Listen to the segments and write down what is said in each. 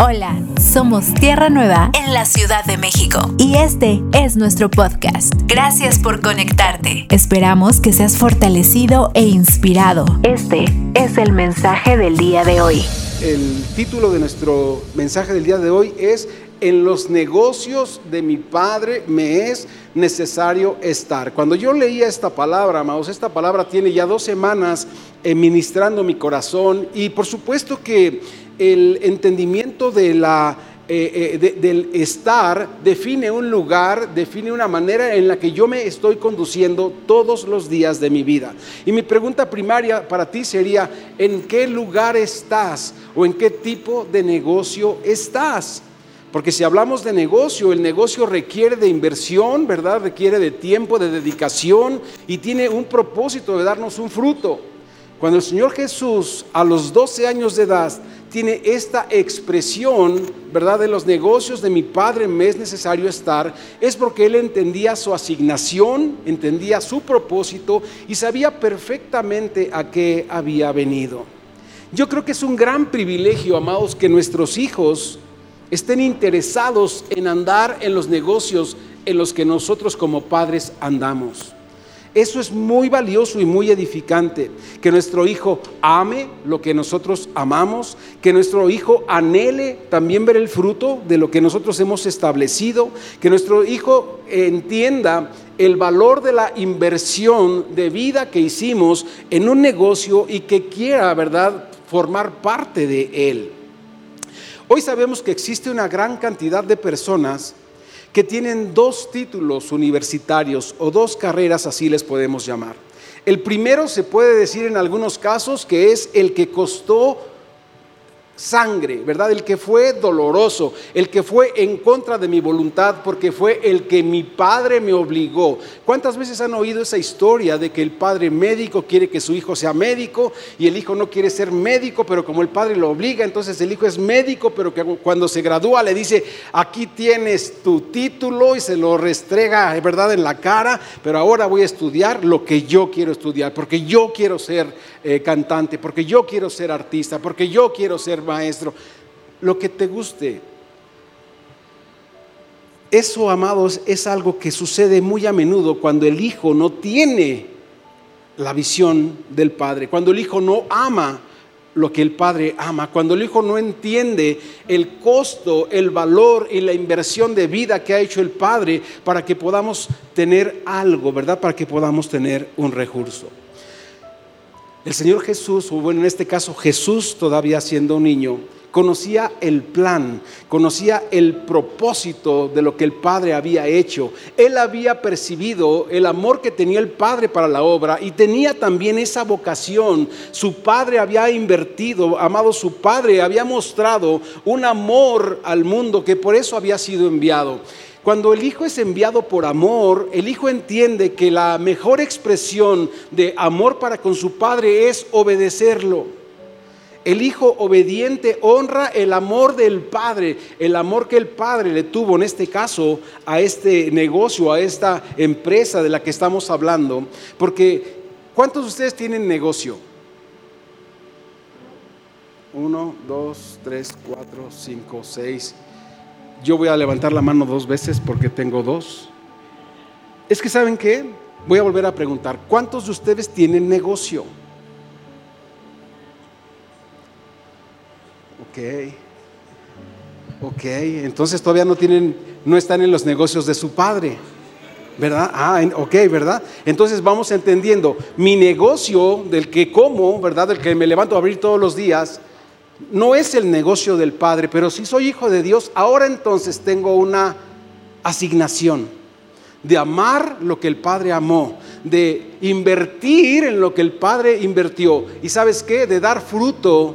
Hola, somos Tierra Nueva en la Ciudad de México y este es nuestro podcast. Gracias por conectarte. Esperamos que seas fortalecido e inspirado. Este es el mensaje del día de hoy. El título de nuestro mensaje del día de hoy es en los negocios de mi Padre me es necesario estar. Cuando yo leía esta palabra, amados, esta palabra tiene ya dos semanas ministrando mi corazón y por supuesto que el entendimiento eh, eh, del estar define un lugar, define una manera en la que yo me estoy conduciendo todos los días de mi vida. Y mi pregunta primaria para ti sería, ¿en qué lugar estás o en qué tipo de negocio estás? Porque si hablamos de negocio, el negocio requiere de inversión, ¿verdad? Requiere de tiempo, de dedicación y tiene un propósito de darnos un fruto. Cuando el Señor Jesús a los 12 años de edad tiene esta expresión, ¿verdad? De los negocios de mi padre me es necesario estar, es porque él entendía su asignación, entendía su propósito y sabía perfectamente a qué había venido. Yo creo que es un gran privilegio, amados, que nuestros hijos estén interesados en andar en los negocios en los que nosotros como padres andamos. Eso es muy valioso y muy edificante. Que nuestro hijo ame lo que nosotros amamos, que nuestro hijo anhele también ver el fruto de lo que nosotros hemos establecido, que nuestro hijo entienda el valor de la inversión de vida que hicimos en un negocio y que quiera, ¿verdad?, formar parte de él. Hoy sabemos que existe una gran cantidad de personas que tienen dos títulos universitarios o dos carreras, así les podemos llamar. El primero se puede decir en algunos casos que es el que costó sangre, ¿verdad? El que fue doloroso, el que fue en contra de mi voluntad, porque fue el que mi padre me obligó. ¿Cuántas veces han oído esa historia de que el padre médico quiere que su hijo sea médico y el hijo no quiere ser médico, pero como el padre lo obliga, entonces el hijo es médico, pero que cuando se gradúa le dice, aquí tienes tu título y se lo restrega, ¿verdad?, en la cara, pero ahora voy a estudiar lo que yo quiero estudiar, porque yo quiero ser eh, cantante, porque yo quiero ser artista, porque yo quiero ser maestro, lo que te guste. Eso, amados, es algo que sucede muy a menudo cuando el hijo no tiene la visión del padre, cuando el hijo no ama lo que el padre ama, cuando el hijo no entiende el costo, el valor y la inversión de vida que ha hecho el padre para que podamos tener algo, ¿verdad? Para que podamos tener un recurso. El Señor Jesús, o bueno, en este caso Jesús todavía siendo un niño, conocía el plan, conocía el propósito de lo que el Padre había hecho. Él había percibido el amor que tenía el Padre para la obra y tenía también esa vocación. Su Padre había invertido, amado su Padre, había mostrado un amor al mundo que por eso había sido enviado. Cuando el Hijo es enviado por amor, el Hijo entiende que la mejor expresión de amor para con su Padre es obedecerlo. El Hijo obediente honra el amor del Padre, el amor que el Padre le tuvo en este caso a este negocio, a esta empresa de la que estamos hablando. Porque, ¿cuántos de ustedes tienen negocio? Uno, dos, tres, cuatro, cinco, seis. Yo voy a levantar la mano dos veces porque tengo dos. Es que ¿saben qué? Voy a volver a preguntar, ¿cuántos de ustedes tienen negocio? Ok. Ok, entonces todavía no tienen, no están en los negocios de su padre. ¿Verdad? Ah, ok, ¿verdad? Entonces vamos entendiendo, mi negocio del que como, ¿verdad? Del que me levanto a abrir todos los días, no es el negocio del Padre, pero si soy hijo de Dios, ahora entonces tengo una asignación de amar lo que el Padre amó, de invertir en lo que el Padre invirtió y sabes qué, de dar fruto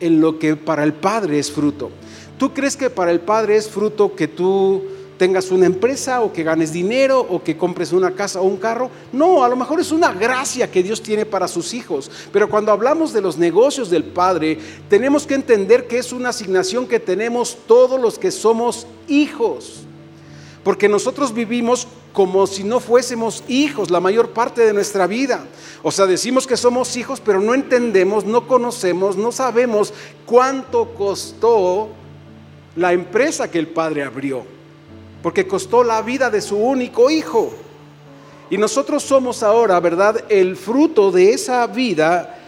en lo que para el Padre es fruto. ¿Tú crees que para el Padre es fruto que tú tengas una empresa o que ganes dinero o que compres una casa o un carro. No, a lo mejor es una gracia que Dios tiene para sus hijos. Pero cuando hablamos de los negocios del Padre, tenemos que entender que es una asignación que tenemos todos los que somos hijos. Porque nosotros vivimos como si no fuésemos hijos la mayor parte de nuestra vida. O sea, decimos que somos hijos, pero no entendemos, no conocemos, no sabemos cuánto costó la empresa que el padre abrió, porque costó la vida de su único hijo. Y nosotros somos ahora, ¿verdad?, el fruto de esa vida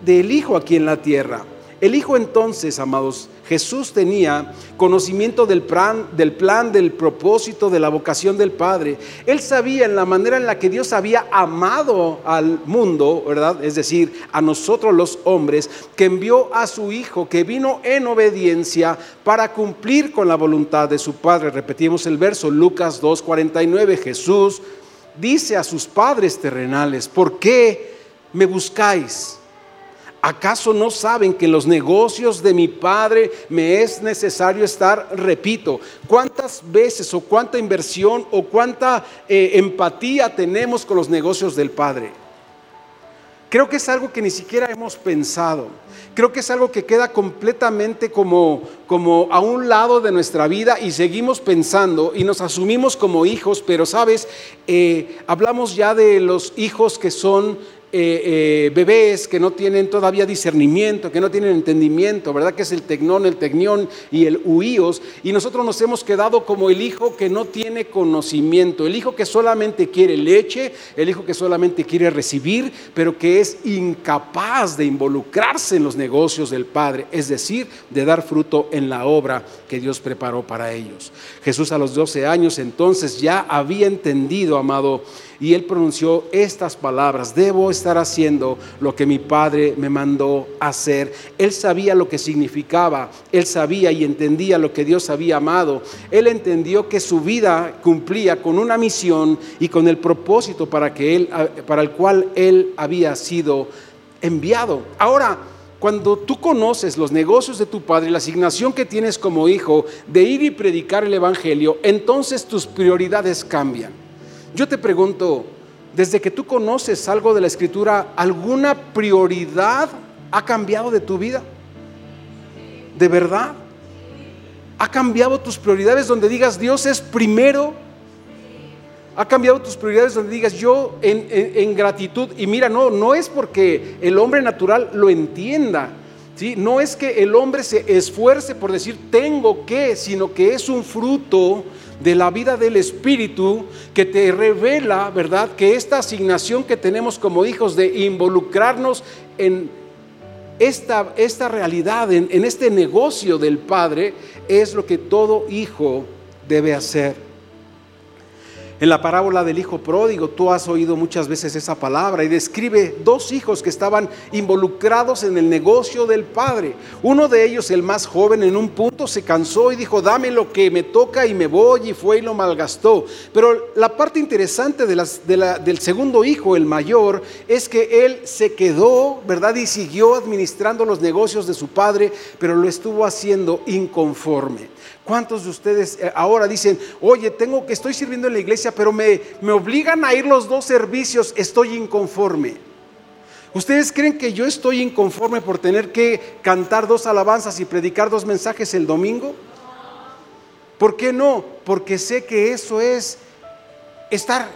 del hijo aquí en la tierra. El hijo entonces, amados, Jesús tenía conocimiento del plan, del plan, del propósito, de la vocación del Padre. Él sabía en la manera en la que Dios había amado al mundo, ¿verdad? Es decir, a nosotros los hombres, que envió a su Hijo, que vino en obediencia para cumplir con la voluntad de su Padre. Repetimos el verso, Lucas 2.49, Jesús dice a sus padres terrenales, ¿por qué me buscáis? ¿Acaso no saben que en los negocios de mi Padre me es necesario estar? Repito, ¿cuántas veces o cuánta inversión o cuánta eh, empatía tenemos con los negocios del Padre? Creo que es algo que ni siquiera hemos pensado. Creo que es algo que queda completamente como, como a un lado de nuestra vida y seguimos pensando y nos asumimos como hijos, pero sabes, eh, hablamos ya de los hijos que son eh, eh, bebés que no tienen todavía discernimiento, que no tienen entendimiento, ¿verdad? Que es el tecnón, el tecnión y el huíos. Y nosotros nos hemos quedado como el hijo que no tiene conocimiento, el hijo que solamente quiere leche, el hijo que solamente quiere recibir, pero que es incapaz de involucrarse en los negocios del Padre, es decir, de dar fruto en la obra que Dios preparó para ellos. Jesús a los 12 años entonces ya había entendido, amado, y él pronunció estas palabras, debo estar haciendo lo que mi padre me mandó hacer. Él sabía lo que significaba, él sabía y entendía lo que Dios había amado. Él entendió que su vida cumplía con una misión y con el propósito para, que él, para el cual él había sido enviado. Ahora, cuando tú conoces los negocios de tu padre, la asignación que tienes como hijo de ir y predicar el Evangelio, entonces tus prioridades cambian. Yo te pregunto, desde que tú conoces algo de la escritura, ¿alguna prioridad ha cambiado de tu vida? ¿De verdad? ¿Ha cambiado tus prioridades donde digas Dios es primero? ¿Ha cambiado tus prioridades donde digas yo en, gratitud? Y mira, no, no es porque el hombre natural lo entienda. ¿sí? No es que el hombre se esfuerce por decir tengo que, sino que es un fruto de la vida del Espíritu que te revela, ¿verdad? Que esta asignación que tenemos como hijos de involucrarnos en esta, esta realidad, en, en este negocio del Padre, es lo que todo hijo debe hacer. En la parábola del hijo pródigo, tú has oído muchas veces esa palabra y describe dos hijos que estaban involucrados en el negocio del padre. Uno de ellos, el más joven, en un punto se cansó y dijo, dame lo que me toca y me voy y fue y lo malgastó. Pero la parte interesante de del segundo hijo, el mayor, es que él se quedó, ¿verdad? Y siguió administrando los negocios de su padre, pero lo estuvo haciendo inconforme. ¿Cuántos de ustedes eh, ahora dicen, oye, tengo que estoy sirviendo en la iglesia, pero me, me obligan a ir los dos servicios, estoy inconforme? ¿Ustedes creen que yo estoy inconforme por tener que cantar dos alabanzas y predicar dos mensajes el domingo? ¿Por qué no? Porque sé que eso es estar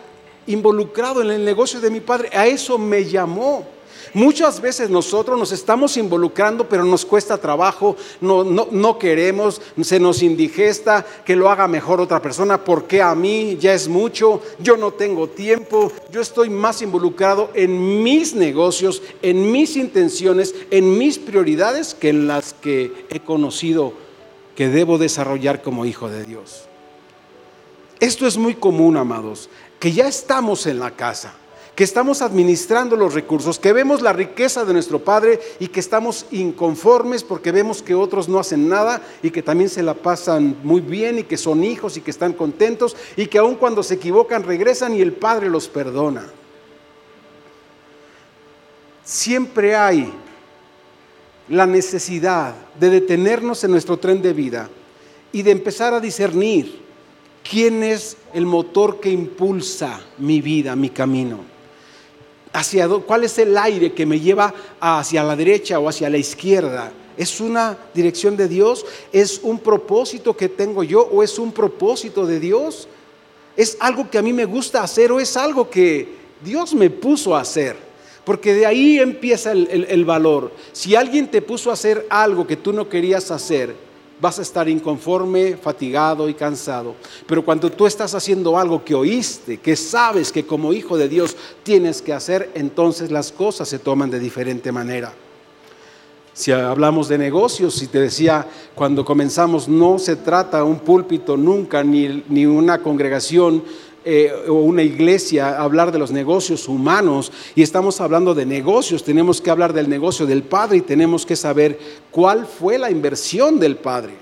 involucrado en el negocio de mi padre. A eso me llamó. Muchas veces nosotros nos estamos involucrando, pero nos cuesta trabajo, no, no, queremos, se nos indigesta que lo haga mejor otra persona, porque a mí ya es mucho, yo no tengo tiempo, yo estoy más involucrado en mis negocios, en mis intenciones, en mis prioridades que en las que he conocido que debo desarrollar como hijo de Dios. Esto es muy común, amados, que ya estamos en la casa que estamos administrando los recursos, que vemos la riqueza de nuestro Padre y que estamos inconformes porque vemos que otros no hacen nada y que también se la pasan muy bien y que son hijos y que están contentos y que aun cuando se equivocan regresan y el Padre los perdona. Siempre hay la necesidad de detenernos en nuestro tren de vida y de empezar a discernir quién es el motor que impulsa mi vida, mi camino hacia cuál es el aire que me lleva hacia la derecha o hacia la izquierda. ¿Es una dirección de Dios? ¿Es un propósito que tengo yo o es un propósito de Dios? ¿Es algo que a mí me gusta hacer o es algo que Dios me puso a hacer? Porque de ahí empieza el, el valor. Si alguien te puso a hacer algo que tú no querías hacer, vas a estar inconforme, fatigado y cansado. Pero cuando tú estás haciendo algo que oíste, que sabes que como hijo de Dios tienes que hacer, entonces las cosas se toman de diferente manera. Si hablamos de negocios, si te decía, cuando comenzamos, no se trata un púlpito nunca, ni, ni una congregación eh, o una iglesia hablar de los negocios humanos y estamos hablando de negocios, tenemos que hablar del negocio del Padre y tenemos que saber cuál fue la inversión del Padre.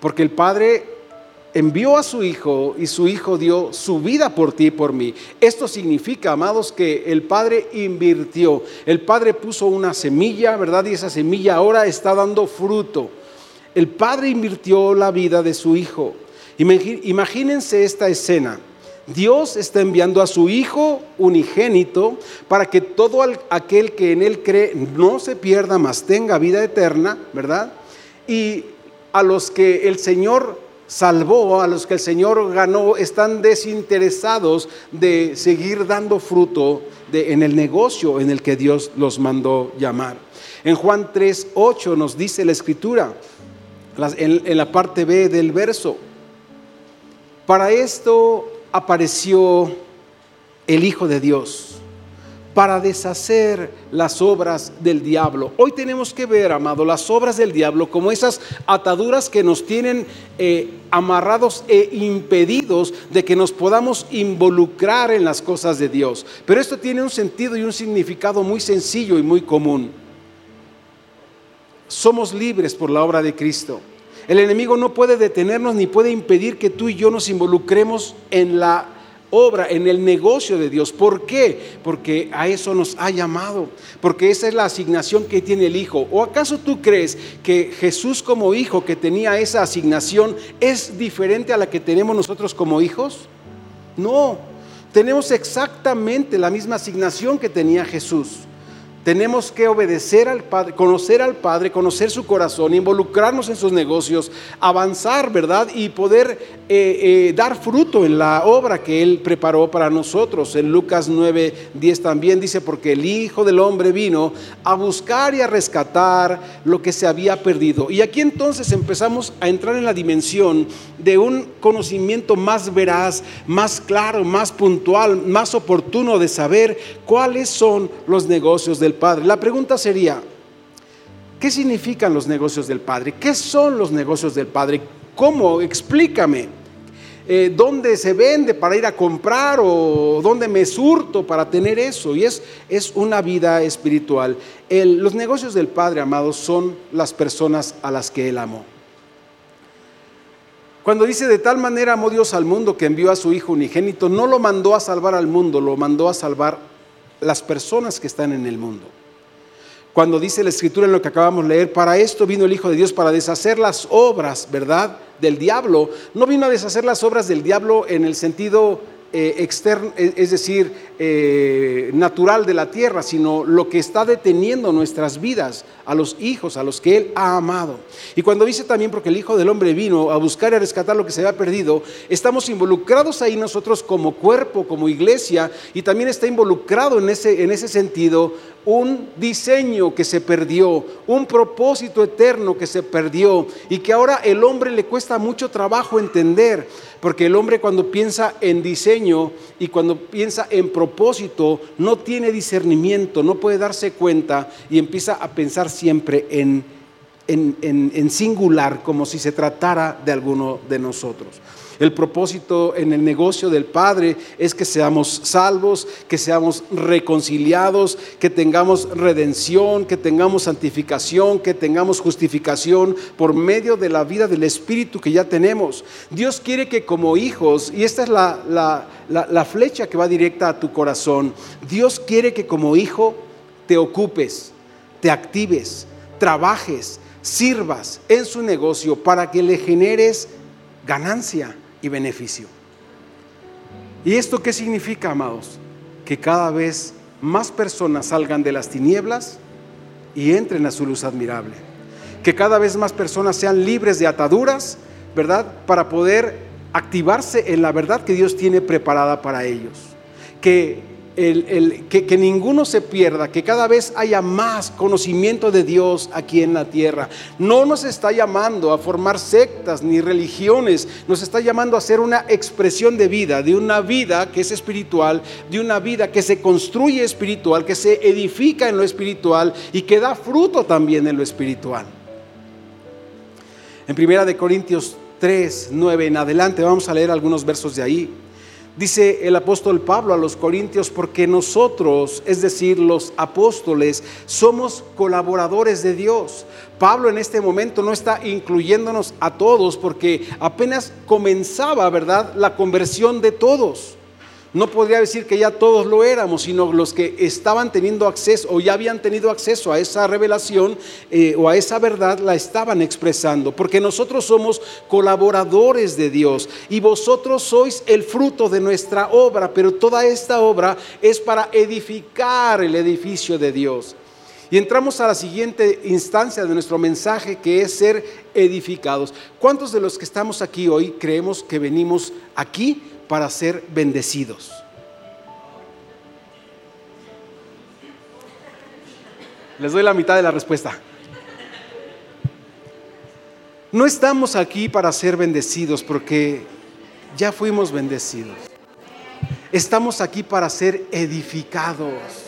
Porque el Padre envió a su Hijo y su Hijo dio su vida por ti y por mí. Esto significa, amados, que el Padre invirtió. El Padre puso una semilla, ¿verdad? Y esa semilla ahora está dando fruto. El Padre invirtió la vida de su Hijo. Imagínense esta escena. Dios está enviando a su Hijo unigénito para que todo aquel que en Él cree no se pierda, mas tenga vida eterna, ¿verdad? Y a los que el Señor salvó, a los que el Señor ganó, están desinteresados de seguir dando fruto en el negocio en el que Dios los mandó llamar. En Juan 3, 8 nos dice la Escritura, en la parte B del verso, para esto apareció el Hijo de Dios para deshacer las obras del diablo. Hoy tenemos que ver, amado, las obras del diablo como esas ataduras que nos tienen eh, amarrados e impedidos de que nos podamos involucrar en las cosas de Dios. Pero esto tiene un sentido y un significado muy sencillo y muy común. Somos libres por la obra de Cristo. El enemigo no puede detenernos ni puede impedir que tú y yo nos involucremos en la obra, en el negocio de Dios. ¿Por qué? Porque a eso nos ha llamado, porque esa es la asignación que tiene el Hijo. ¿O acaso tú crees que Jesús como hijo que tenía esa asignación es diferente a la que tenemos nosotros como hijos? No, tenemos exactamente la misma asignación que tenía Jesús. Tenemos que obedecer al Padre, conocer al Padre, conocer su corazón, involucrarnos en sus negocios, avanzar, ¿verdad? Y poder eh, eh, dar fruto en la obra que Él preparó para nosotros. En Lucas 9, 10 también dice, porque el Hijo del Hombre vino a buscar y a rescatar lo que se había perdido. Y aquí entonces empezamos a entrar en la dimensión de un conocimiento más veraz, más claro, más puntual, más oportuno de saber cuáles son los negocios del Padre. La pregunta sería, ¿qué significan los negocios del Padre? ¿Qué son los negocios del Padre? ¿Cómo? Explícame. Eh, ¿Dónde se vende para ir a comprar o dónde me surto para tener eso? Y es, es una vida espiritual. los negocios del Padre, amados, son las personas a las que Él amó. Cuando dice de tal manera amó Dios al mundo que envió a su Hijo unigénito, no lo mandó a salvar al mundo, lo mandó a salvar las personas que están en el mundo. Cuando dice la escritura en lo que acabamos de leer, para esto vino el Hijo de Dios, para deshacer las obras, ¿verdad? Del diablo. No vino a deshacer las obras del diablo en el sentido eh, externo, es decir, eh, natural de la tierra, sino lo que está deteniendo nuestras vidas, a los hijos, a los que Él ha amado. Y cuando dice también, porque el Hijo del Hombre vino a buscar y a rescatar lo que se había perdido, estamos involucrados ahí nosotros como cuerpo, como iglesia, y también está involucrado en ese, en ese sentido un diseño que se perdió, un propósito eterno que se perdió y que ahora el hombre le cuesta mucho trabajo entender, porque el hombre cuando piensa en diseño y cuando piensa en propósito, no tiene discernimiento, no puede darse cuenta y empieza a pensar siempre en, en, singular, como si se tratara de alguno de nosotros. El propósito en el negocio del Padre es que seamos salvos, que seamos reconciliados, que tengamos redención, que tengamos santificación, que tengamos justificación por medio de la vida del Espíritu que ya tenemos. Dios quiere que como hijos, y esta es la, la flecha que va directa a tu corazón, Dios quiere que como hijo te ocupes, te actives, trabajes, sirvas en su negocio para que le generes ganancia y beneficio. ¿Y esto qué significa, amados? Que cada vez más personas salgan de las tinieblas y entren a su luz admirable. Que cada vez más personas sean libres de ataduras, ¿verdad? Para poder activarse en la verdad que Dios tiene preparada para ellos. Que que, ninguno se pierda, que cada vez haya más conocimiento de Dios aquí en la tierra. No nos está llamando a formar sectas ni religiones, nos está llamando a hacer una expresión de vida, de una vida que es espiritual, de una vida que se construye espiritual, que se edifica en lo espiritual y que da fruto también en lo espiritual. En primera de Corintios 3, 9 en adelante, vamos a leer algunos versos de ahí. Dice el apóstol Pablo a los Corintios, porque nosotros, es decir, los apóstoles, somos colaboradores de Dios. Pablo en este momento no está incluyéndonos a todos porque apenas comenzaba, ¿verdad?, la conversión de todos no podría decir que ya todos lo éramos, sino los que estaban teniendo acceso o ya habían tenido acceso a esa revelación eh, o a esa verdad, la estaban expresando, porque nosotros somos colaboradores de Dios y vosotros sois el fruto de nuestra obra, pero toda esta obra es para edificar el edificio de Dios. Y entramos a la siguiente instancia de nuestro mensaje, que es ser edificados. ¿Cuántos de los que estamos aquí hoy creemos que venimos aquí para ser bendecidos. Les doy la mitad de la respuesta. No estamos aquí para ser bendecidos porque ya fuimos bendecidos. Estamos aquí para ser edificados.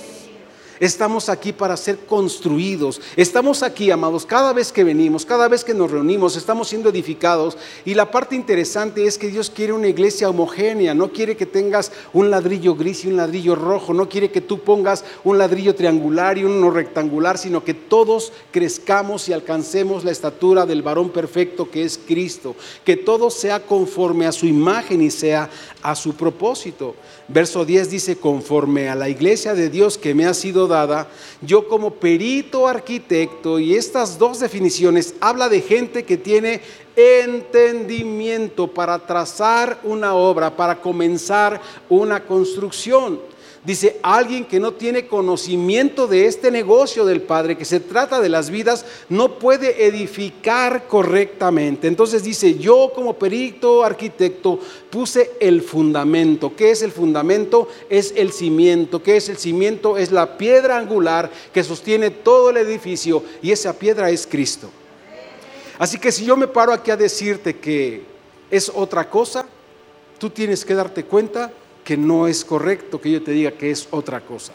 Estamos aquí para ser construidos. Estamos aquí, amados, cada vez que venimos, cada vez que nos reunimos, estamos siendo edificados. Y la parte interesante es que Dios quiere una iglesia homogénea. No quiere que tengas un ladrillo gris y un ladrillo rojo. No quiere que tú pongas un ladrillo triangular y uno rectangular, sino que todos crezcamos y alcancemos la estatura del varón perfecto que es Cristo. Que todo sea conforme a su imagen y sea a su propósito. Verso 10 dice, conforme a la iglesia de Dios que me ha sido dada, yo como perito arquitecto, y estas dos definiciones habla de gente que tiene entendimiento para trazar una obra, para comenzar una construcción. Dice, alguien que no tiene conocimiento de este negocio del Padre, que se trata de las vidas, no puede edificar correctamente. Entonces dice, yo como perito arquitecto puse el fundamento. ¿Qué es el fundamento? Es el cimiento. ¿Qué es el cimiento? Es la piedra angular que sostiene todo el edificio y esa piedra es Cristo. Así que si yo me paro aquí a decirte que es otra cosa, tú tienes que darte cuenta que no es correcto que yo te diga que es otra cosa.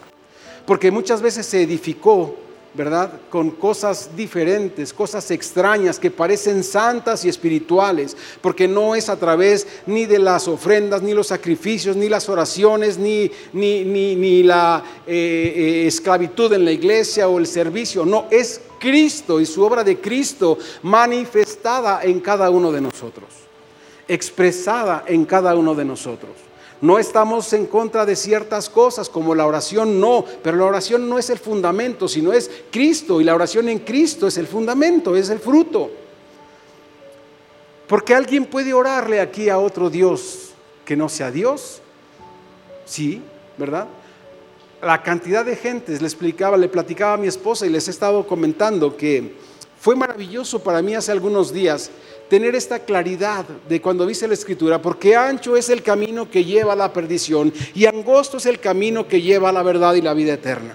Porque muchas veces se edificó, ¿verdad? Con cosas diferentes, cosas extrañas que parecen santas y espirituales, porque no es a través ni de las ofrendas, ni los sacrificios, ni las oraciones, ni, ni, ni, la eh, eh, esclavitud en la iglesia o el servicio, no, es Cristo y su obra de Cristo manifestada en cada uno de nosotros, expresada en cada uno de nosotros. No estamos en contra de ciertas cosas como la oración, no, pero la oración no es el fundamento, sino es Cristo y la oración en Cristo es el fundamento, es el fruto. Porque alguien puede orarle aquí a otro Dios que no sea Dios. Sí, ¿verdad? La cantidad de gentes, le explicaba, le platicaba a mi esposa y les he estado comentando que fue maravilloso para mí hace algunos días tener esta claridad de cuando dice la escritura, porque ancho es el camino que lleva a la perdición y angosto es el camino que lleva a la verdad y la vida eterna.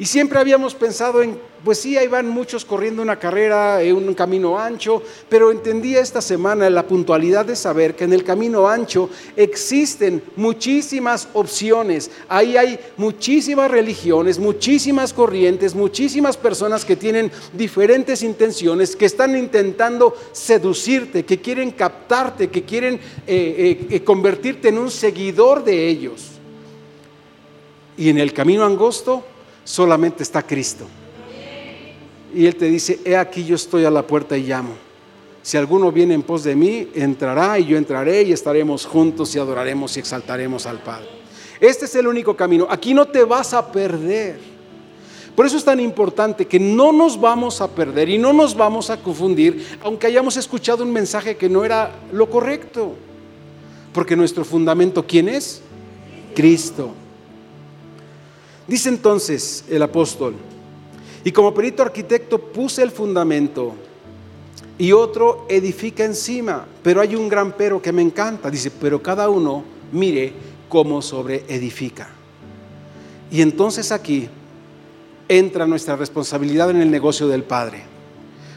Y siempre habíamos pensado en, pues sí, ahí van muchos corriendo una carrera en un camino ancho, pero entendí esta semana la puntualidad de saber que en el camino ancho existen muchísimas opciones. Ahí hay muchísimas religiones, muchísimas corrientes, muchísimas personas que tienen diferentes intenciones, que están intentando seducirte, que quieren captarte, que quieren eh, eh, eh, convertirte en un seguidor de ellos. Y en el camino angosto solamente está Cristo. Y Él te dice, he aquí yo estoy a la puerta y llamo. Si alguno viene en pos de mí, entrará y yo entraré y estaremos juntos y adoraremos y exaltaremos al Padre. Este es el único camino. Aquí no te vas a perder. Por eso es tan importante que no nos vamos a perder y no nos vamos a confundir, aunque hayamos escuchado un mensaje que no era lo correcto. Porque nuestro fundamento, ¿quién es? Cristo. Dice entonces el apóstol, y como perito arquitecto puse el fundamento y otro edifica encima, pero hay un gran pero que me encanta, dice, pero cada uno mire cómo sobre edifica. Y entonces aquí entra nuestra responsabilidad en el negocio del Padre.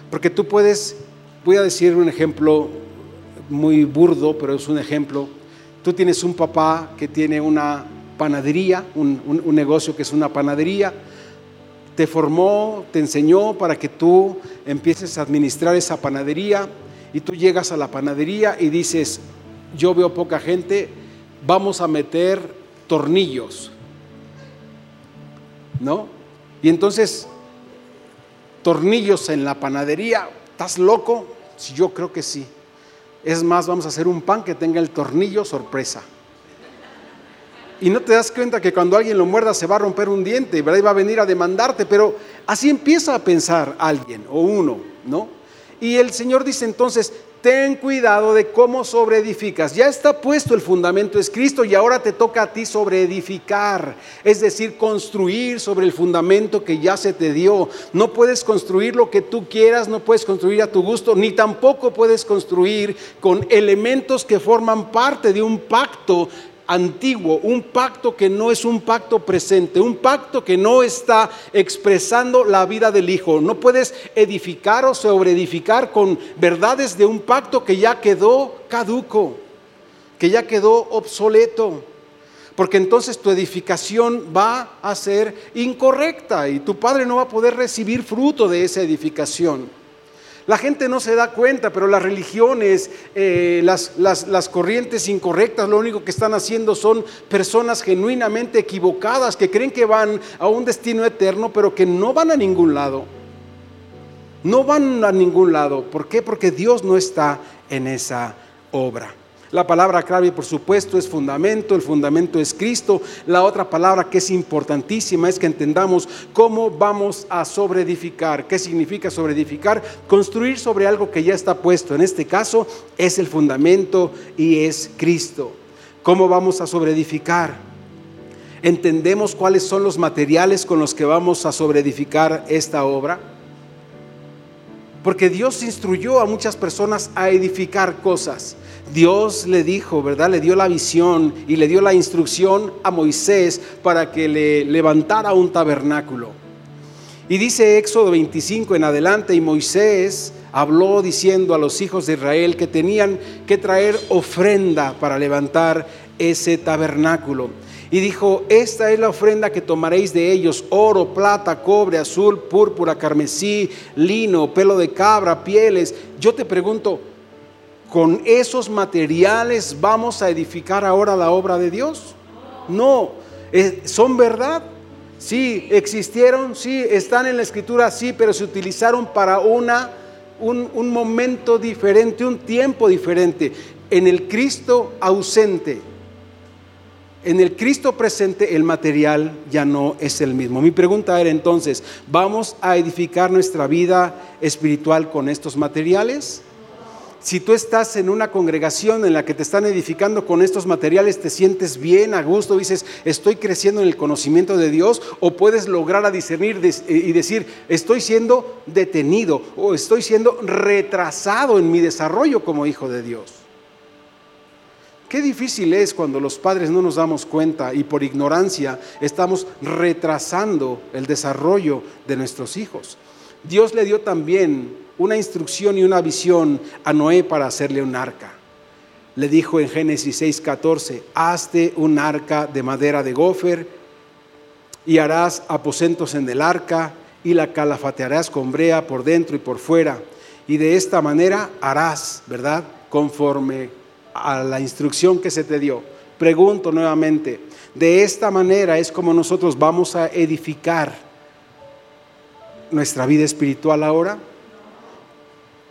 Porque tú puedes, voy a decir un ejemplo muy burdo, pero es un ejemplo. Tú tienes un papá que tiene una panadería, un, negocio que es una panadería, te formó, te enseñó para que tú empieces a administrar esa panadería y tú llegas a la panadería y dices, yo veo poca gente, vamos a meter tornillos, ¿no? Y entonces, tornillos en la panadería, ¿estás loco? Yo creo que sí. Es más, vamos a hacer un pan que tenga el tornillo sorpresa. Y no te das cuenta que cuando alguien lo muerda se va a romper un diente, ¿verdad? Y va a venir a demandarte, pero así empieza a pensar alguien o uno, ¿no? Y el Señor dice entonces, ten cuidado de cómo sobreedificas. Ya está puesto el fundamento, es Cristo, y ahora te toca a ti sobreedificar, es decir, construir sobre el fundamento que ya se te dio. No puedes construir lo que tú quieras, no puedes construir a tu gusto, ni tampoco puedes construir con elementos que forman parte de un pacto antiguo, un pacto que no es un pacto presente, un pacto que no está expresando la vida del Hijo. No puedes edificar o sobreedificar con verdades de un pacto que ya quedó caduco, que ya quedó obsoleto. Porque entonces tu edificación va a ser incorrecta y tu Padre no va a poder recibir fruto de esa edificación. La gente no se da cuenta, pero las religiones, eh, las, las, corrientes incorrectas, lo único que están haciendo son personas genuinamente equivocadas que creen que van a un destino eterno, pero que no van a ningún lado. No van a ningún lado. ¿Por qué? Porque Dios no está en esa obra. La palabra clave, por supuesto, es fundamento, el fundamento es Cristo. La otra palabra que es importantísima es que entendamos cómo vamos a sobreedificar. ¿Qué significa sobreedificar? Construir sobre algo que ya está puesto. En este caso es el fundamento y es Cristo. ¿Cómo vamos a sobreedificar? ¿Entendemos cuáles son los materiales con los que vamos a sobreedificar esta obra? Porque Dios instruyó a muchas personas a edificar cosas. Dios le dijo, ¿verdad? Le dio la visión y le dio la instrucción a Moisés para que le levantara un tabernáculo. Y dice Éxodo 25 en adelante, y Moisés habló diciendo a los hijos de Israel que tenían que traer ofrenda para levantar ese tabernáculo. Y dijo, esta es la ofrenda que tomaréis de ellos, oro, plata, cobre, azul, púrpura, carmesí, lino, pelo de cabra, pieles. Yo te pregunto, ¿Con esos materiales vamos a edificar ahora la obra de Dios? No, son verdad. Sí, existieron, sí, están en la escritura, sí, pero se utilizaron para una, un, un momento diferente, un tiempo diferente. En el Cristo ausente, en el Cristo presente el material ya no es el mismo. Mi pregunta era entonces, ¿vamos a edificar nuestra vida espiritual con estos materiales? Si tú estás en una congregación en la que te están edificando con estos materiales, te sientes bien, a gusto, dices, estoy creciendo en el conocimiento de Dios, o puedes lograr a discernir eh, y decir, estoy siendo detenido o estoy siendo retrasado en mi desarrollo como hijo de Dios. Qué difícil es cuando los padres no nos damos cuenta y por ignorancia estamos retrasando el desarrollo de nuestros hijos. Dios le dio también una instrucción y una visión a Noé para hacerle un arca. Le dijo en Génesis 6:14, hazte un arca de madera de gofer y harás aposentos en el arca y la calafatearás con brea por dentro y por fuera. Y de esta manera harás, ¿verdad? Conforme a la instrucción que se te dio. Pregunto nuevamente, de esta manera es como nosotros vamos a edificar nuestra vida espiritual ahora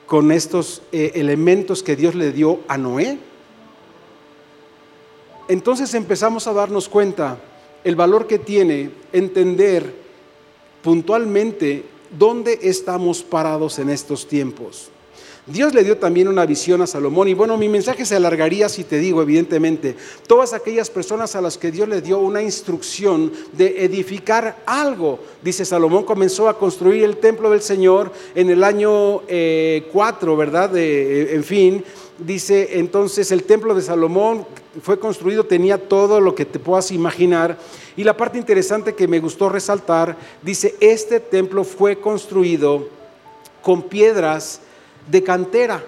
con estos eh, elementos que Dios le dio a Noé. Entonces empezamos a darnos cuenta el valor que tiene entender puntualmente dónde estamos parados en estos tiempos. Dios le dio también una visión a Salomón y bueno, mi mensaje se alargaría si te digo, evidentemente, todas aquellas personas a las que Dios le dio una instrucción de edificar algo. Dice Salomón comenzó a construir el templo del Señor en el año 4, eh, ¿verdad? De, en fin, dice entonces el templo de Salomón fue construido, tenía todo lo que te puedas imaginar. Y la parte interesante que me gustó resaltar, dice, este templo fue construido con piedras de cantera.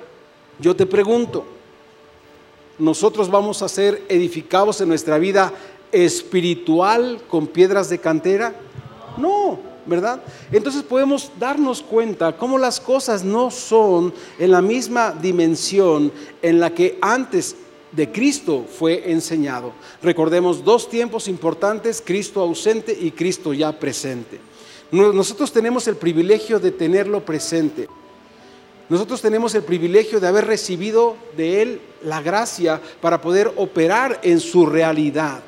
Yo te pregunto, ¿nosotros vamos a ser edificados en nuestra vida espiritual con piedras de cantera? No, ¿verdad? Entonces podemos darnos cuenta cómo las cosas no son en la misma dimensión en la que antes de Cristo fue enseñado. Recordemos dos tiempos importantes, Cristo ausente y Cristo ya presente. Nosotros tenemos el privilegio de tenerlo presente. Nosotros tenemos el privilegio de haber recibido de Él la gracia para poder operar en su realidad.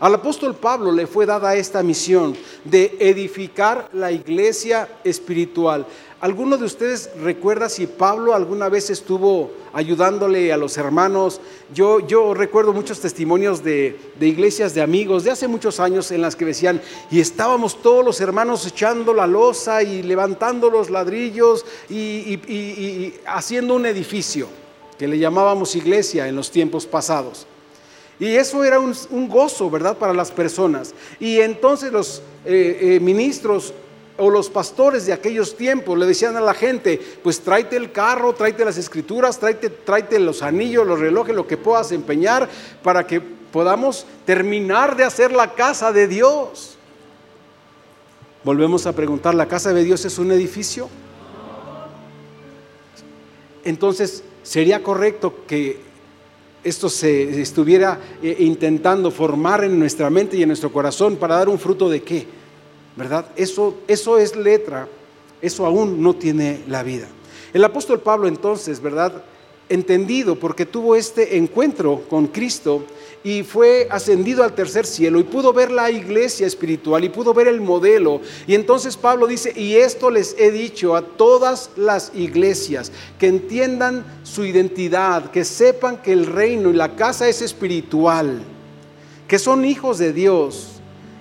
Al apóstol Pablo le fue dada esta misión de edificar la iglesia espiritual. ¿Alguno de ustedes recuerda si Pablo alguna vez estuvo ayudándole a los hermanos? Yo, yo recuerdo muchos testimonios de, iglesias de amigos de hace muchos años en las que decían, y estábamos todos los hermanos echando la losa y levantando los ladrillos y haciendo un edificio que le llamábamos iglesia en los tiempos pasados. Y eso era un, gozo, ¿verdad?, para las personas. Y entonces los eh, eh, ministros o los pastores de aquellos tiempos le decían a la gente, pues tráete el carro, tráete las escrituras, tráete, tráete los anillos, los relojes, lo que puedas empeñar para que podamos terminar de hacer la casa de Dios. Volvemos a preguntar, ¿la casa de Dios es un edificio? Entonces, ¿sería correcto que esto se estuviera eh, intentando formar en nuestra mente y en nuestro corazón para dar un fruto de qué, ¿verdad? Eso, eso es letra, eso aún no tiene la vida. El apóstol Pablo entonces, ¿verdad? Entendido porque tuvo este encuentro con Cristo, y fue ascendido al tercer cielo y pudo ver la iglesia espiritual y pudo ver el modelo. Y entonces Pablo dice, y esto les he dicho a todas las iglesias, que entiendan su identidad, que sepan que el reino y la casa es espiritual, que son hijos de Dios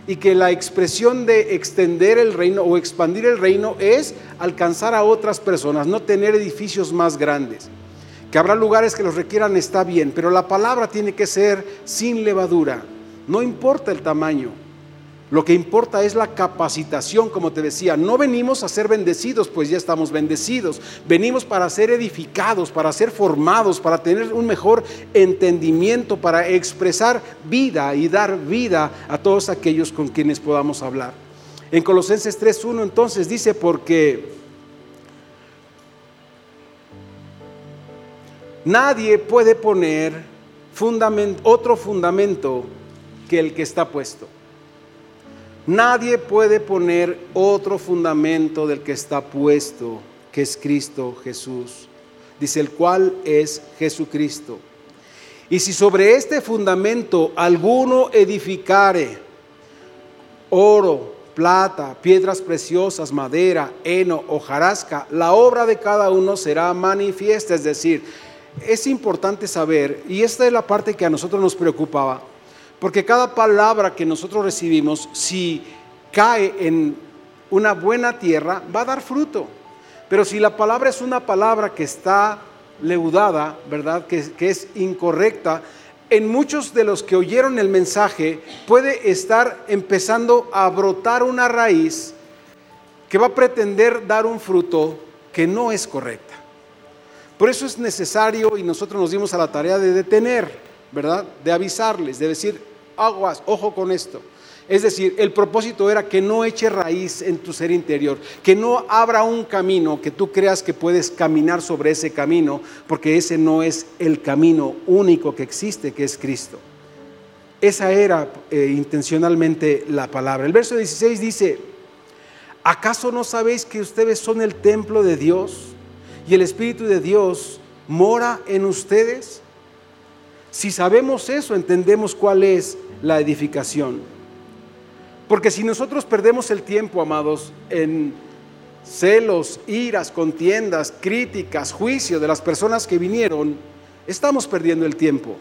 y que la expresión de extender el reino o expandir el reino es alcanzar a otras personas, no tener edificios más grandes. Que habrá lugares que los requieran está bien, pero la palabra tiene que ser sin levadura. No importa el tamaño. Lo que importa es la capacitación, como te decía. No venimos a ser bendecidos, pues ya estamos bendecidos. Venimos para ser edificados, para ser formados, para tener un mejor entendimiento, para expresar vida y dar vida a todos aquellos con quienes podamos hablar. En Colosenses 3.1 entonces dice, porque Nadie puede poner otro fundamento que el que está puesto. Nadie puede poner otro fundamento del que está puesto, que es Cristo Jesús. Dice el cual es Jesucristo. Y si sobre este fundamento alguno edificare oro, plata, piedras preciosas, madera, heno, hojarasca, la obra de cada uno será manifiesta, es decir, es importante saber, y esta es la parte que a nosotros nos preocupaba, porque cada palabra que nosotros recibimos, si cae en una buena tierra, va a dar fruto. Pero si la palabra es una palabra que está leudada, ¿verdad? Que, es incorrecta, en muchos de los que oyeron el mensaje puede estar empezando a brotar una raíz que va a pretender dar un fruto que no es correcta. Por eso es necesario y nosotros nos dimos a la tarea de detener, ¿verdad? De avisarles, de decir, aguas, ojo con esto. Es decir, el propósito era que no eche raíz en tu ser interior, que no abra un camino, que tú creas que puedes caminar sobre ese camino, porque ese no es el camino único que existe, que es Cristo. Esa era eh, intencionalmente la palabra. El verso 16 dice, ¿acaso no sabéis que ustedes son el templo de Dios? Y el Espíritu de Dios mora en ustedes? Si sabemos eso, entendemos cuál es la edificación. Porque si nosotros perdemos el tiempo, amados, en celos, iras, contiendas, críticas, juicio de las personas que vinieron, estamos perdiendo el tiempo.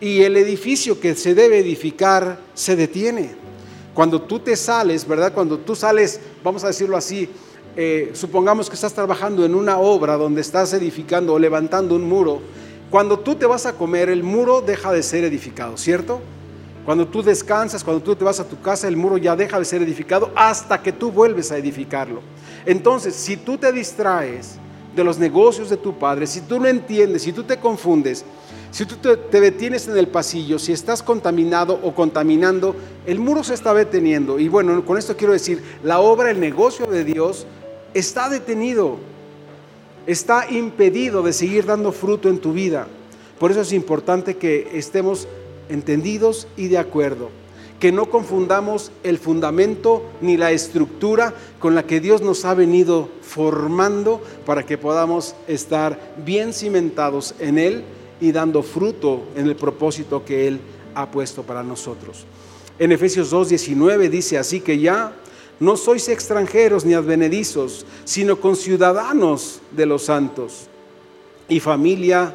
Y el edificio que se debe edificar se detiene. Cuando tú te sales, ¿verdad? Cuando tú sales, vamos a decirlo así, eh, supongamos que estás trabajando en una obra donde estás edificando o levantando un muro, cuando tú te vas a comer, el muro deja de ser edificado, ¿cierto? Cuando tú descansas, cuando tú te vas a tu casa, el muro ya deja de ser edificado hasta que tú vuelves a edificarlo. Entonces, si tú te distraes de los negocios de tu padre, si tú no entiendes, si tú te confundes, si tú te, detienes en el pasillo, si estás contaminado o contaminando, el muro se está deteniendo. Y bueno, con esto quiero decir, la obra, el negocio de Dios está detenido, está impedido de seguir dando fruto en tu vida. Por eso es importante que estemos entendidos y de acuerdo que no confundamos el fundamento ni la estructura con la que Dios nos ha venido formando para que podamos estar bien cimentados en Él y dando fruto en el propósito que Él ha puesto para nosotros. En Efesios 2.19 dice así que ya no sois extranjeros ni advenedizos, sino conciudadanos de los santos. Y familia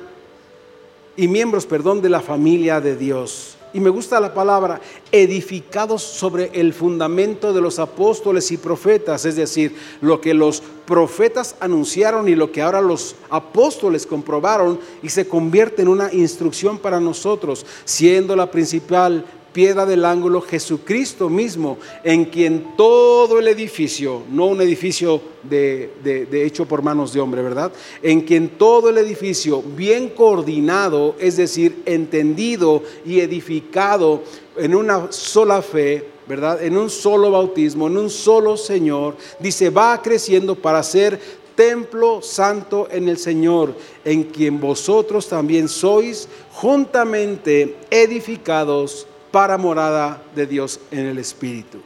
y miembros, perdón, de la familia de Dios. Y me gusta la palabra, edificados sobre el fundamento de los apóstoles y profetas, es decir, lo que los profetas anunciaron y lo que ahora los apóstoles comprobaron y se convierte en una instrucción para nosotros, siendo la principal piedra del ángulo, Jesucristo mismo, en quien todo el edificio, no un edificio de, hecho por manos de hombre, ¿verdad? En quien todo el edificio, bien coordinado, es decir, entendido y edificado en una sola fe, ¿verdad? En un solo bautismo, en un solo Señor, dice, va creciendo para ser templo santo en el Señor, en quien vosotros también sois juntamente edificados para morada de Dios en el Espíritu.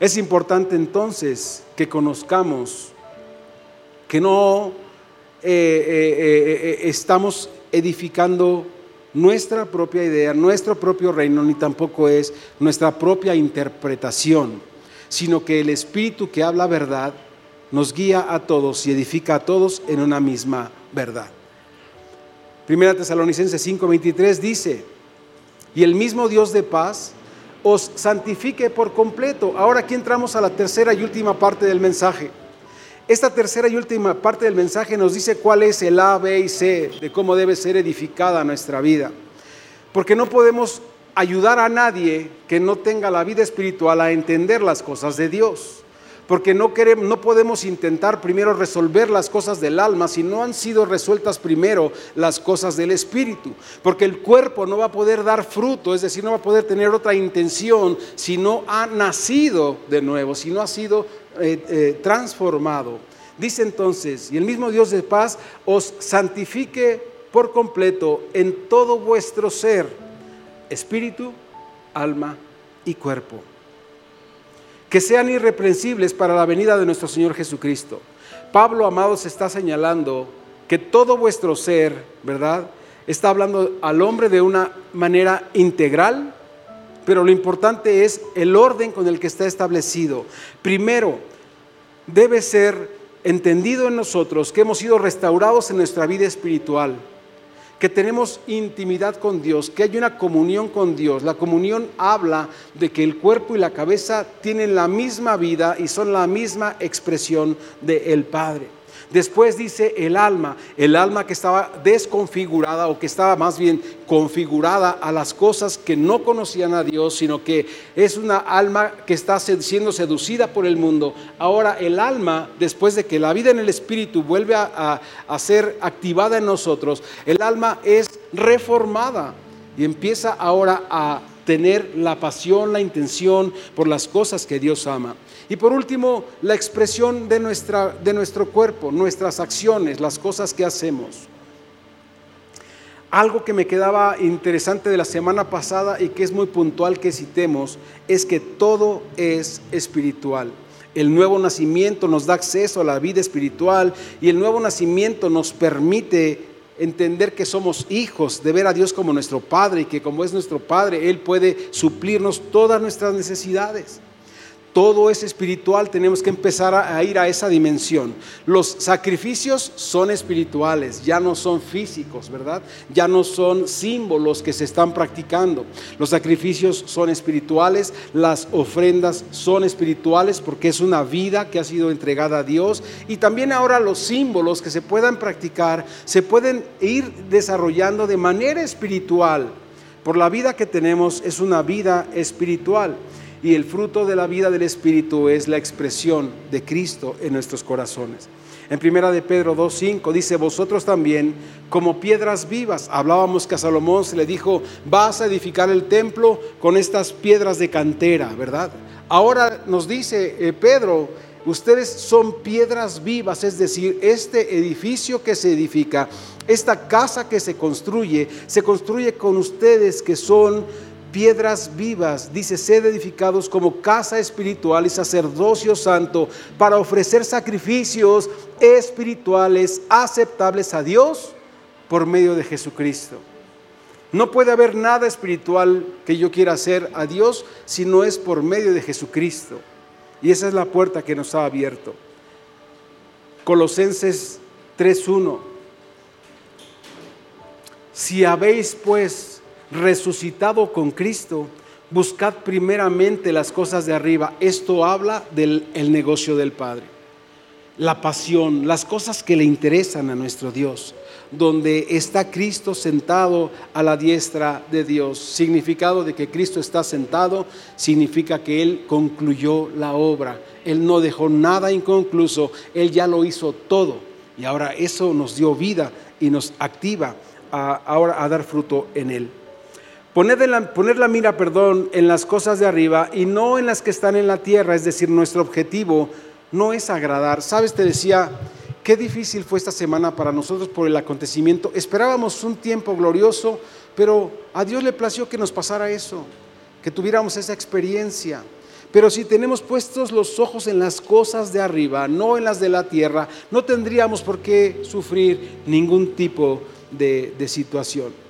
Es importante entonces que conozcamos que no eh, eh, eh, estamos edificando nuestra propia idea, nuestro propio reino, ni tampoco es nuestra propia interpretación, sino que el Espíritu que habla verdad nos guía a todos y edifica a todos en una misma verdad. Primera Tesalonicenses 5:23 dice, y el mismo Dios de paz os santifique por completo. Ahora aquí entramos a la tercera y última parte del mensaje. Esta tercera y última parte del mensaje nos dice cuál es el A, B y C de cómo debe ser edificada nuestra vida. Porque no podemos ayudar a nadie que no tenga la vida espiritual a entender las cosas de Dios porque no, queremos, no podemos intentar primero resolver las cosas del alma si no han sido resueltas primero las cosas del espíritu, porque el cuerpo no va a poder dar fruto, es decir, no va a poder tener otra intención si no ha nacido de nuevo, si no ha sido eh, eh, transformado. Dice entonces, y el mismo Dios de paz os santifique por completo en todo vuestro ser, espíritu, alma y cuerpo que sean irreprensibles para la venida de nuestro Señor Jesucristo. Pablo, amados, está señalando que todo vuestro ser, ¿verdad? Está hablando al hombre de una manera integral, pero lo importante es el orden con el que está establecido. Primero, debe ser entendido en nosotros que hemos sido restaurados en nuestra vida espiritual que tenemos intimidad con Dios, que hay una comunión con Dios. La comunión habla de que el cuerpo y la cabeza tienen la misma vida y son la misma expresión del Padre. Después dice el alma, el alma que estaba desconfigurada o que estaba más bien configurada a las cosas que no conocían a Dios, sino que es una alma que está siendo seducida por el mundo. Ahora el alma, después de que la vida en el Espíritu vuelve a, a ser activada en nosotros, el alma es reformada y empieza ahora a tener la pasión, la intención por las cosas que Dios ama. Y por último, la expresión de, nuestra, de nuestro cuerpo, nuestras acciones, las cosas que hacemos. Algo que me quedaba interesante de la semana pasada y que es muy puntual que citemos es que todo es espiritual. El nuevo nacimiento nos da acceso a la vida espiritual y el nuevo nacimiento nos permite entender que somos hijos, de ver a Dios como nuestro Padre y que como es nuestro Padre, Él puede suplirnos todas nuestras necesidades. Todo es espiritual, tenemos que empezar a, ir a esa dimensión. Los sacrificios son espirituales, ya no son físicos, ¿verdad? Ya no son símbolos que se están practicando. Los sacrificios son espirituales, las ofrendas son espirituales porque es una vida que ha sido entregada a Dios y también ahora los símbolos que se puedan practicar se pueden ir desarrollando de manera espiritual. Por la vida que tenemos es una vida espiritual y el fruto de la vida del Espíritu es la expresión de Cristo en nuestros corazones. En primera de Pedro 2.5 dice, vosotros también como piedras vivas. Hablábamos que a Salomón se le dijo, vas a edificar el templo con estas piedras de cantera, ¿verdad? Ahora nos dice eh, Pedro, ustedes son piedras vivas, es decir, este edificio que se edifica, esta casa que se construye, se construye con ustedes que son piedras vivas, dice, sed edificados como casa espiritual y sacerdocio santo para ofrecer sacrificios espirituales aceptables a Dios por medio de Jesucristo. No puede haber nada espiritual que yo quiera hacer a Dios si no es por medio de Jesucristo. Y esa es la puerta que nos ha abierto. Colosenses 3.1. Si habéis pues resucitado con Cristo, buscad primeramente las cosas de arriba. Esto habla del negocio del Padre. La pasión, las cosas que le interesan a nuestro Dios, donde está Cristo sentado a la diestra de Dios. Significado de que Cristo está sentado significa que Él concluyó la obra. Él no dejó nada inconcluso, Él ya lo hizo todo. Y ahora eso nos dio vida y nos activa ahora a dar fruto en Él. Poner la, mira, perdón, en las cosas de arriba y no en las que están en la tierra, es decir, nuestro objetivo no es agradar. Sabes, te decía, qué difícil fue esta semana para nosotros por el acontecimiento. Esperábamos un tiempo glorioso, pero a Dios le plació que nos pasara eso, que tuviéramos esa experiencia. Pero si tenemos puestos los ojos en las cosas de arriba, no en las de la tierra, no tendríamos por qué sufrir ningún tipo de situación.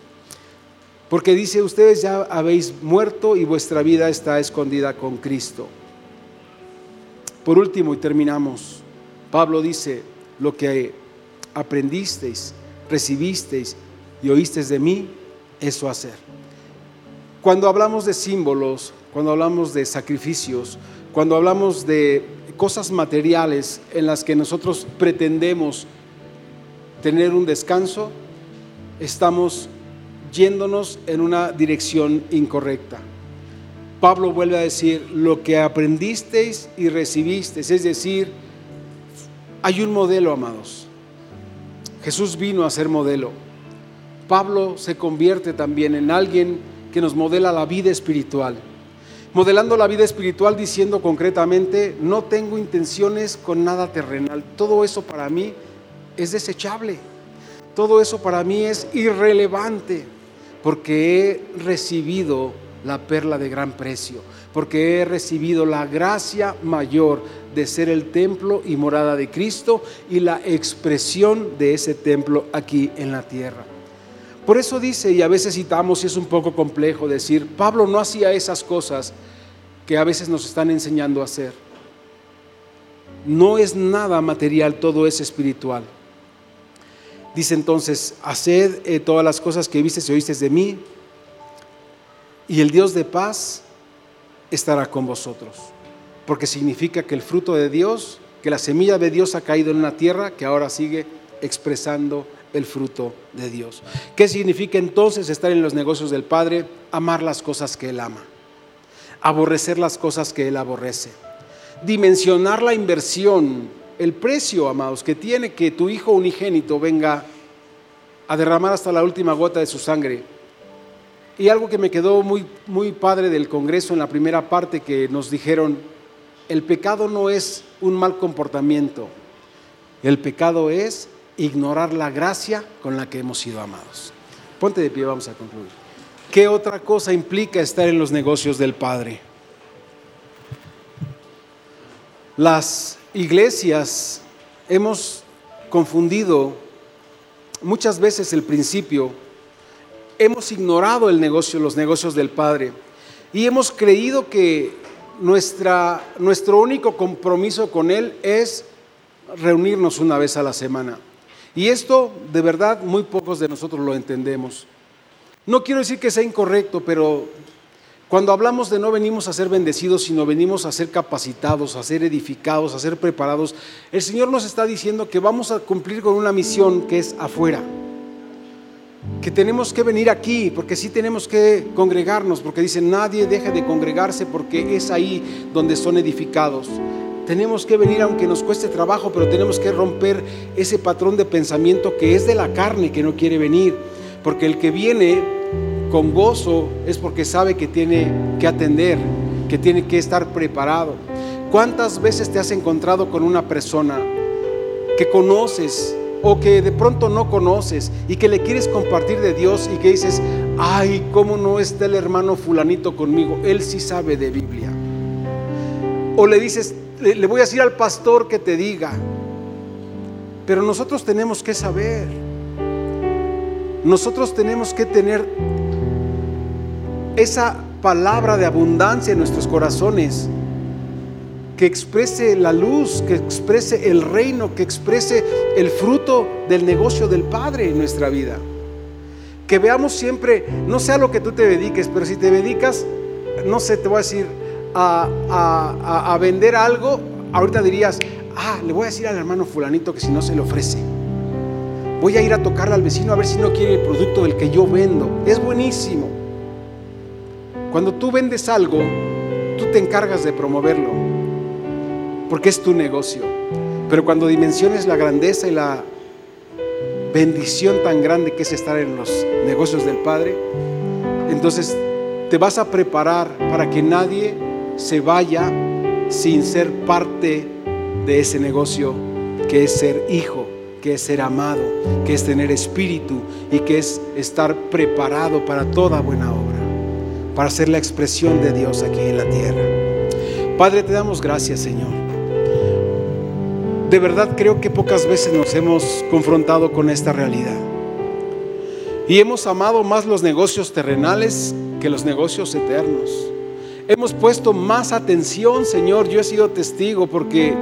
Porque dice, ustedes ya habéis muerto y vuestra vida está escondida con Cristo. Por último, y terminamos, Pablo dice, lo que aprendisteis, recibisteis y oísteis de mí, eso hacer. Cuando hablamos de símbolos, cuando hablamos de sacrificios, cuando hablamos de cosas materiales en las que nosotros pretendemos tener un descanso, estamos yéndonos en una dirección incorrecta. Pablo vuelve a decir, lo que aprendisteis y recibisteis, es decir, hay un modelo, amados. Jesús vino a ser modelo. Pablo se convierte también en alguien que nos modela la vida espiritual. Modelando la vida espiritual diciendo concretamente, no tengo intenciones con nada terrenal. Todo eso para mí es desechable. Todo eso para mí es irrelevante porque he recibido la perla de gran precio, porque he recibido la gracia mayor de ser el templo y morada de Cristo y la expresión de ese templo aquí en la tierra. Por eso dice, y a veces citamos, y es un poco complejo decir, Pablo no hacía esas cosas que a veces nos están enseñando a hacer. No es nada material, todo es espiritual. Dice entonces, haced eh, todas las cosas que viste y oíste de mí, y el Dios de paz estará con vosotros. Porque significa que el fruto de Dios, que la semilla de Dios ha caído en una tierra que ahora sigue expresando el fruto de Dios. ¿Qué significa entonces estar en los negocios del Padre? Amar las cosas que Él ama, aborrecer las cosas que Él aborrece, dimensionar la inversión el precio, amados, que tiene que tu hijo unigénito venga a derramar hasta la última gota de su sangre. Y algo que me quedó muy, muy padre del Congreso en la primera parte que nos dijeron, el pecado no es un mal comportamiento, el pecado es ignorar la gracia con la que hemos sido amados. Ponte de pie, vamos a concluir. ¿Qué otra cosa implica estar en los negocios del Padre? Las iglesias hemos confundido muchas veces el principio, hemos ignorado el negocio, los negocios del Padre y hemos creído que nuestra, nuestro único compromiso con Él es reunirnos una vez a la semana. Y esto, de verdad, muy pocos de nosotros lo entendemos. No quiero decir que sea incorrecto, pero cuando hablamos de no venimos a ser bendecidos, sino venimos a ser capacitados, a ser edificados, a ser preparados, el Señor nos está diciendo que vamos a cumplir con una misión que es afuera. Que tenemos que venir aquí, porque sí tenemos que congregarnos, porque dice nadie deje de congregarse porque es ahí donde son edificados. Tenemos que venir aunque nos cueste trabajo, pero tenemos que romper ese patrón de pensamiento que es de la carne que no quiere venir. Porque el que viene con gozo es porque sabe que tiene que atender, que tiene que estar preparado. ¿Cuántas veces te has encontrado con una persona que conoces o que de pronto no conoces y que le quieres compartir de Dios y que dices, ay, ¿cómo no está el hermano fulanito conmigo? Él sí sabe de Biblia. O le dices, le, voy a decir al pastor que te diga. Pero nosotros tenemos que saber. Nosotros tenemos que tener esa palabra de abundancia en nuestros corazones que exprese la luz, que exprese el reino, que exprese el fruto del negocio del Padre en nuestra vida. Que veamos siempre, no sea lo que tú te dediques, pero si te dedicas, no sé, te voy a decir, a, vender algo, ahorita dirías, ah, le voy a decir al hermano fulanito que si no se le ofrece. Voy a ir a tocarle al vecino a ver si no quiere el producto del que yo vendo. Es buenísimo. Cuando tú vendes algo, tú te encargas de promoverlo, porque es tu negocio. Pero cuando dimensiones la grandeza y la bendición tan grande que es estar en los negocios del Padre, entonces te vas a preparar para que nadie se vaya sin ser parte de ese negocio que es ser hijo, que es ser amado, que es tener espíritu y que es estar preparado para toda buena obra, para ser la expresión de Dios aquí en la tierra. Padre, te damos gracias, Señor. De verdad creo que pocas veces nos hemos confrontado con esta realidad. Y hemos amado más los negocios terrenales que los negocios eternos. Hemos puesto más atención, Señor. Yo he sido testigo porque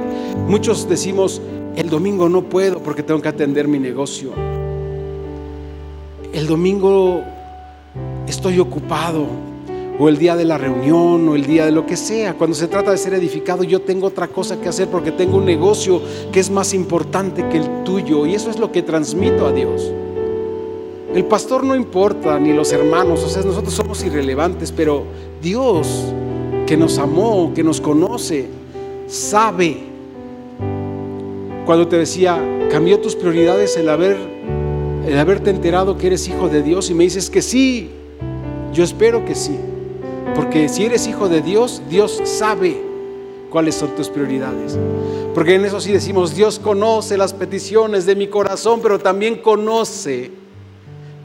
muchos decimos, el domingo no puedo porque tengo que atender mi negocio. El domingo estoy ocupado. O el día de la reunión, o el día de lo que sea. Cuando se trata de ser edificado, yo tengo otra cosa que hacer porque tengo un negocio que es más importante que el tuyo. Y eso es lo que transmito a Dios. El pastor no importa, ni los hermanos, o sea, nosotros somos irrelevantes, pero Dios que nos amó, que nos conoce, sabe. Cuando te decía, cambió tus prioridades el haber el haberte enterado que eres hijo de Dios y me dices que sí. Yo espero que sí. Porque si eres hijo de Dios, Dios sabe cuáles son tus prioridades. Porque en eso sí decimos, Dios conoce las peticiones de mi corazón, pero también conoce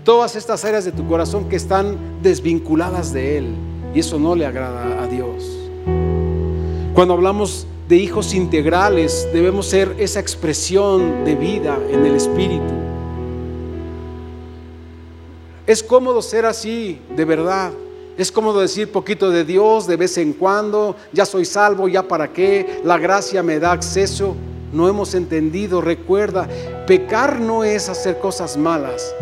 todas estas áreas de tu corazón que están desvinculadas de Él. Y eso no le agrada a Dios. Cuando hablamos de hijos integrales, debemos ser esa expresión de vida en el Espíritu. Es cómodo ser así, de verdad. Es cómodo decir poquito de Dios de vez en cuando, ya soy salvo, ya para qué, la gracia me da acceso. No hemos entendido, recuerda, pecar no es hacer cosas malas,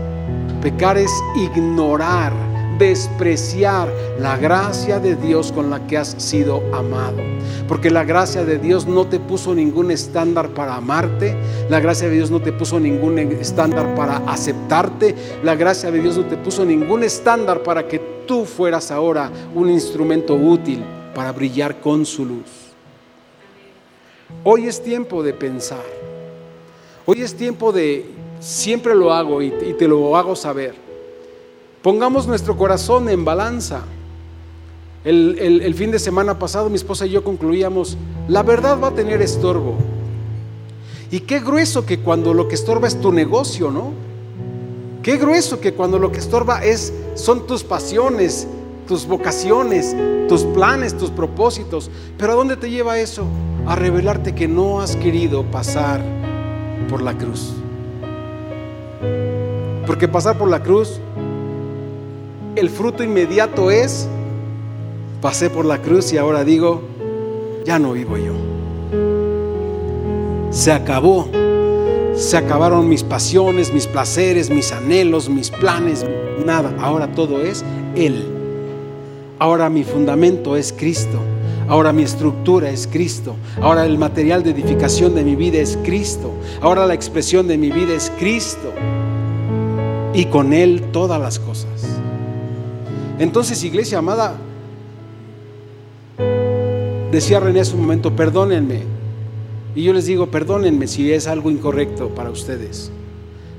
pecar es ignorar despreciar la gracia de Dios con la que has sido amado. Porque la gracia de Dios no te puso ningún estándar para amarte, la gracia de Dios no te puso ningún estándar para aceptarte, la gracia de Dios no te puso ningún estándar para que tú fueras ahora un instrumento útil para brillar con su luz. Hoy es tiempo de pensar. Hoy es tiempo de, siempre lo hago y, te lo hago saber Pongamos nuestro corazón en balanza. El, fin de semana pasado mi esposa y yo concluíamos, la verdad va a tener estorbo. Y qué grueso que cuando lo que estorba es tu negocio, ¿no? Qué grueso que cuando lo que estorba es, son tus pasiones, tus vocaciones, tus planes, tus propósitos. Pero ¿a dónde te lleva eso? A revelarte que no has querido pasar por la cruz. Porque pasar por la cruz el fruto inmediato es, pasé por la cruz y ahora digo, ya no vivo yo. Se acabó. Se acabaron mis pasiones, mis placeres, mis anhelos, mis planes, nada. Ahora todo es Él. Ahora mi fundamento es Cristo. Ahora mi estructura es Cristo. Ahora el material de edificación de mi vida es Cristo. Ahora la expresión de mi vida es Cristo. Y con Él todas las cosas. Entonces, iglesia amada, decía René hace un momento, perdónenme. Y yo les digo, perdónenme si es algo incorrecto para ustedes.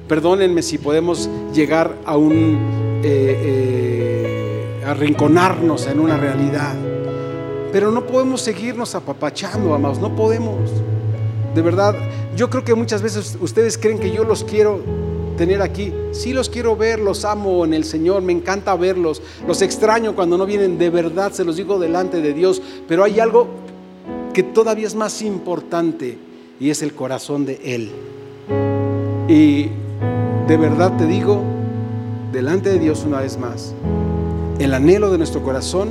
Perdónenme si podemos llegar a un eh, eh, arrinconarnos en una realidad. Pero no podemos seguirnos apapachando, amados, no podemos. De verdad, yo creo que muchas veces ustedes creen que yo los quiero tener aquí. Sí los quiero ver, los amo en el Señor, me encanta verlos. Los extraño cuando no vienen de verdad, se los digo delante de Dios. Pero hay algo que todavía es más importante y es el corazón de Él. Y de verdad te digo, delante de Dios una vez más, el anhelo de nuestro corazón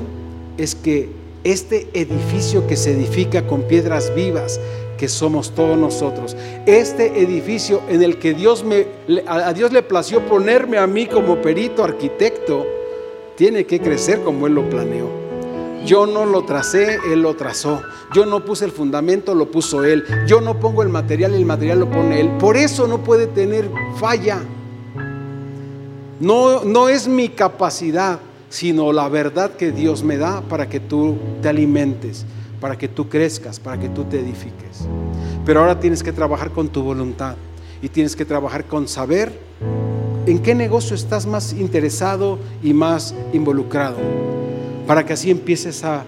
es que este edificio que se edifica con piedras vivas, que somos todos nosotros. Este edificio en el que Dios me, a Dios le plació ponerme a mí como perito arquitecto, tiene que crecer como Él lo planeó. Yo no lo tracé, Él lo trazó. Yo no puse el fundamento, lo puso Él. Yo no pongo el material, el material lo pone Él. Por eso no puede tener falla. No, no es mi capacidad, sino la verdad que Dios me da para que tú te alimentes para que tú crezcas, para que tú te edifiques. Pero ahora tienes que trabajar con tu voluntad y tienes que trabajar con saber en qué negocio estás más interesado y más involucrado, para que así empieces a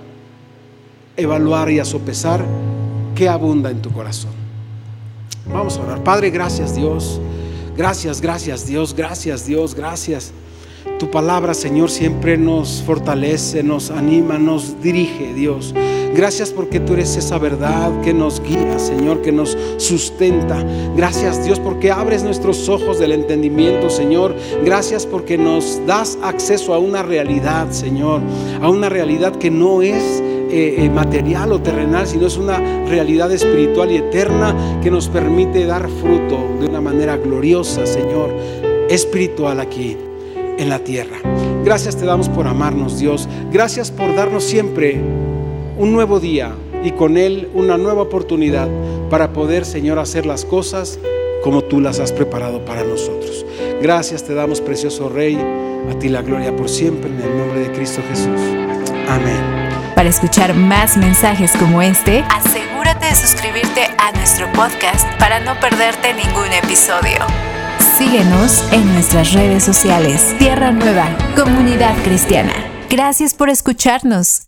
evaluar y a sopesar qué abunda en tu corazón. Vamos a orar. Padre, gracias Dios. Gracias, gracias Dios, gracias Dios, gracias. Tu palabra, Señor, siempre nos fortalece, nos anima, nos dirige, Dios. Gracias porque tú eres esa verdad que nos guía, Señor, que nos sustenta. Gracias, Dios, porque abres nuestros ojos del entendimiento, Señor. Gracias porque nos das acceso a una realidad, Señor, a una realidad que no es eh, eh, material o terrenal, sino es una realidad espiritual y eterna que nos permite dar fruto de una manera gloriosa, Señor, espiritual aquí en la tierra. Gracias te damos por amarnos, Dios. Gracias por darnos siempre un nuevo día y con él una nueva oportunidad para poder, Señor, hacer las cosas como tú las has preparado para nosotros. Gracias te damos, precioso Rey. A ti la gloria por siempre en el nombre de Cristo Jesús. Amén. Para escuchar más mensajes como este, asegúrate de suscribirte a nuestro podcast para no perderte ningún episodio. Síguenos en nuestras redes sociales. Tierra Nueva, Comunidad Cristiana. Gracias por escucharnos.